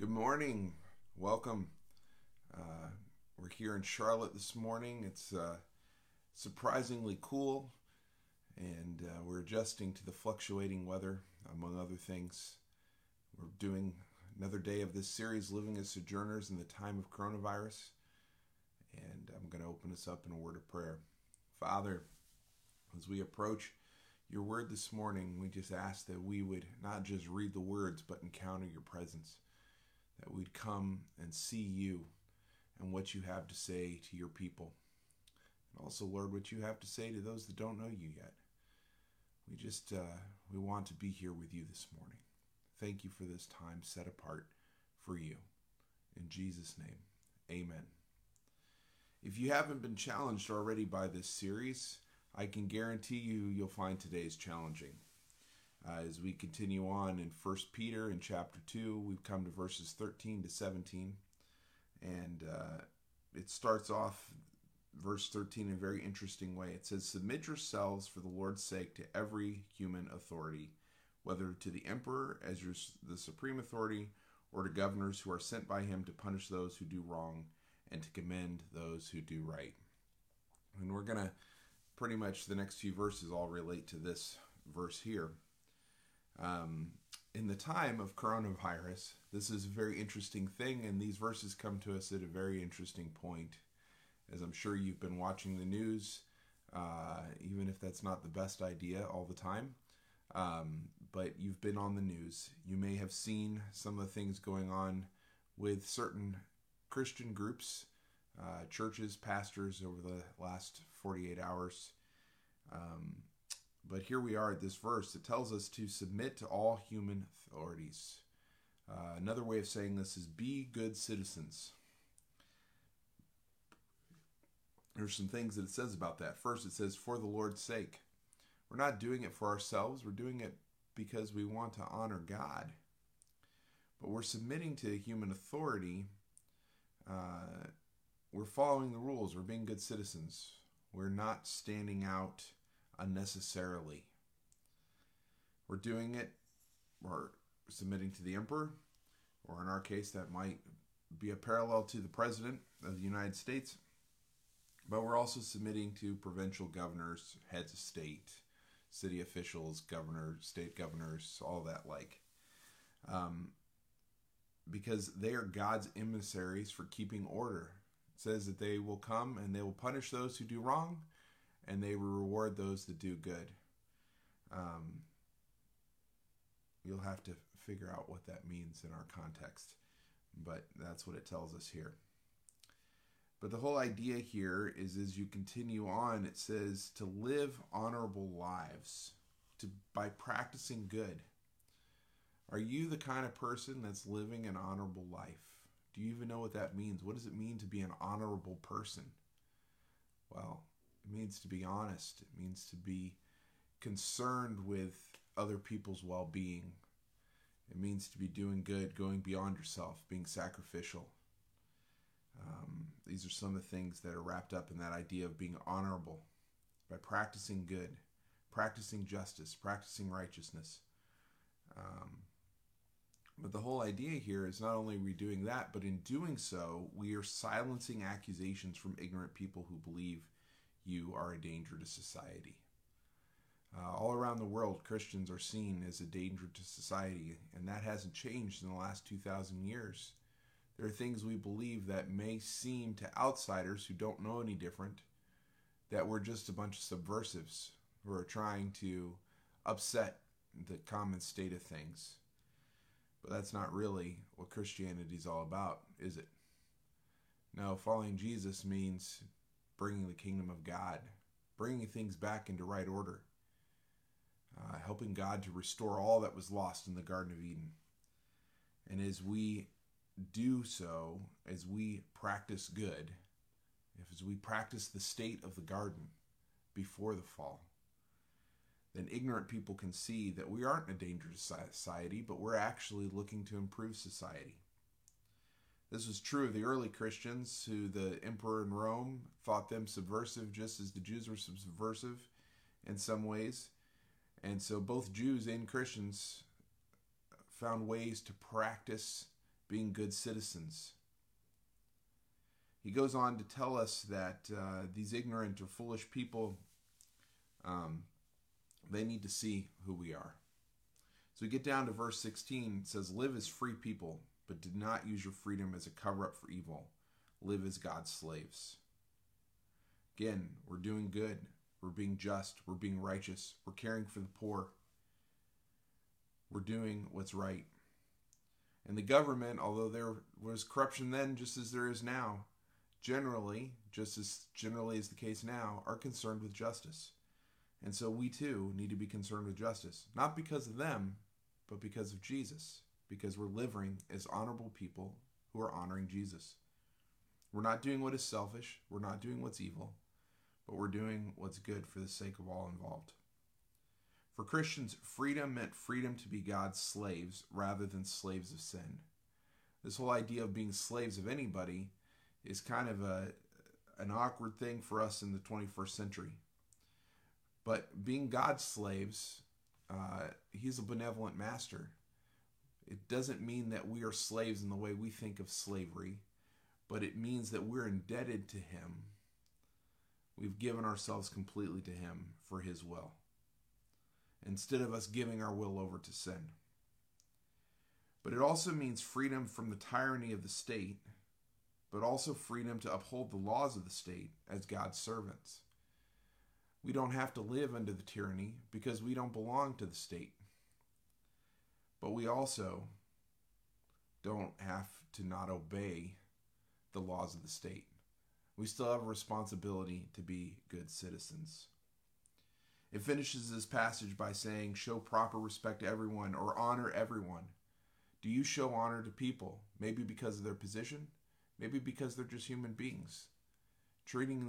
Good morning. Welcome. Uh, we're here in Charlotte this morning. It's uh, surprisingly cool, and uh, we're adjusting to the fluctuating weather, among other things. We're doing another day of this series, Living as Sojourners in the Time of Coronavirus. And I'm going to open us up in a word of prayer. Father, as we approach your word this morning, we just ask that we would not just read the words, but encounter your presence that we'd come and see you and what you have to say to your people. And also, Lord, what you have to say to those that don't know you yet. We just uh, we want to be here with you this morning. Thank you for this time set apart for you. In Jesus' name, amen. If you haven't been challenged already by this series, I can guarantee you you'll find today's challenging. Uh, as we continue on in First Peter in chapter 2, we've come to verses 13 to 17. And uh, it starts off, verse 13, in a very interesting way. It says, Submit yourselves for the Lord's sake to every human authority, whether to the emperor as your, the supreme authority, or to governors who are sent by him to punish those who do wrong and to commend those who do right. And we're going to pretty much the next few verses all relate to this verse here. Um, in the time of coronavirus, this is a very interesting thing, and these verses come to us at a very interesting point. As I'm sure you've been watching the news, uh, even if that's not the best idea all the time, um, but you've been on the news. You may have seen some of the things going on with certain Christian groups, uh, churches, pastors over the last 48 hours. Um, but here we are at this verse. It tells us to submit to all human authorities. Uh, another way of saying this is be good citizens. There's some things that it says about that. First, it says, for the Lord's sake. We're not doing it for ourselves, we're doing it because we want to honor God. But we're submitting to human authority. Uh, we're following the rules. We're being good citizens. We're not standing out unnecessarily. We're doing it, we're submitting to the emperor, or in our case, that might be a parallel to the president of the United States. But we're also submitting to provincial governors, heads of state, city officials, governors, state governors, all that like. Um, because they are God's emissaries for keeping order. It says that they will come and they will punish those who do wrong and they reward those that do good. Um, you'll have to figure out what that means in our context, but that's what it tells us here. But the whole idea here is as you continue on, it says to live honorable lives to by practicing good. Are you the kind of person that's living an honorable life? Do you even know what that means? What does it mean to be an honorable person? Well, it means to be honest. It means to be concerned with other people's well being. It means to be doing good, going beyond yourself, being sacrificial. Um, these are some of the things that are wrapped up in that idea of being honorable by practicing good, practicing justice, practicing righteousness. Um, but the whole idea here is not only are we doing that, but in doing so, we are silencing accusations from ignorant people who believe you are a danger to society. Uh, all around the world, Christians are seen as a danger to society, and that hasn't changed in the last 2,000 years. There are things we believe that may seem to outsiders who don't know any different that we're just a bunch of subversives who are trying to upset the common state of things. But that's not really what Christianity is all about, is it? No, following Jesus means bringing the kingdom of God, bringing things back into right order, uh, helping God to restore all that was lost in the Garden of Eden. And as we do so, as we practice good, if as we practice the state of the garden before the fall, then ignorant people can see that we aren't a dangerous society, but we're actually looking to improve society. This was true of the early Christians, who the emperor in Rome thought them subversive, just as the Jews were subversive in some ways. And so both Jews and Christians found ways to practice being good citizens. He goes on to tell us that uh, these ignorant or foolish people, um, they need to see who we are. So we get down to verse 16. It says, Live as free people, but do not use your freedom as a cover up for evil. Live as God's slaves. Again, we're doing good. We're being just. We're being righteous. We're caring for the poor. We're doing what's right. And the government, although there was corruption then, just as there is now, generally, just as generally is the case now, are concerned with justice. And so we too need to be concerned with justice, not because of them, but because of Jesus, because we're living as honorable people who are honoring Jesus. We're not doing what is selfish, we're not doing what's evil, but we're doing what's good for the sake of all involved. For Christians, freedom meant freedom to be God's slaves rather than slaves of sin. This whole idea of being slaves of anybody is kind of a an awkward thing for us in the 21st century. But being God's slaves, uh, He's a benevolent master. It doesn't mean that we are slaves in the way we think of slavery, but it means that we're indebted to Him. We've given ourselves completely to Him for His will, instead of us giving our will over to sin. But it also means freedom from the tyranny of the state but also freedom to uphold the laws of the state as God's servants. We don't have to live under the tyranny because we don't belong to the state. But we also don't have to not obey the laws of the state. We still have a responsibility to be good citizens. It finishes this passage by saying, Show proper respect to everyone or honor everyone. Do you show honor to people, maybe because of their position? Maybe because they're just human beings. Treating